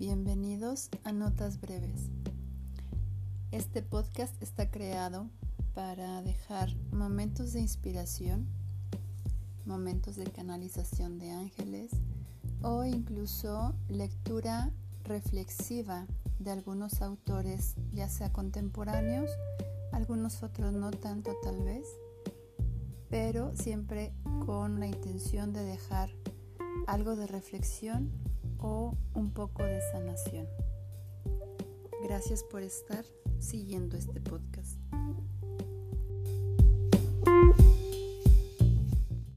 Bienvenidos a Notas Breves. Este podcast está creado para dejar momentos de inspiración, momentos de canalización de ángeles o incluso lectura reflexiva de algunos autores, ya sea contemporáneos, algunos otros no tanto tal vez, pero siempre con la intención de dejar algo de reflexión o un poco de sanación. Gracias por estar siguiendo este podcast.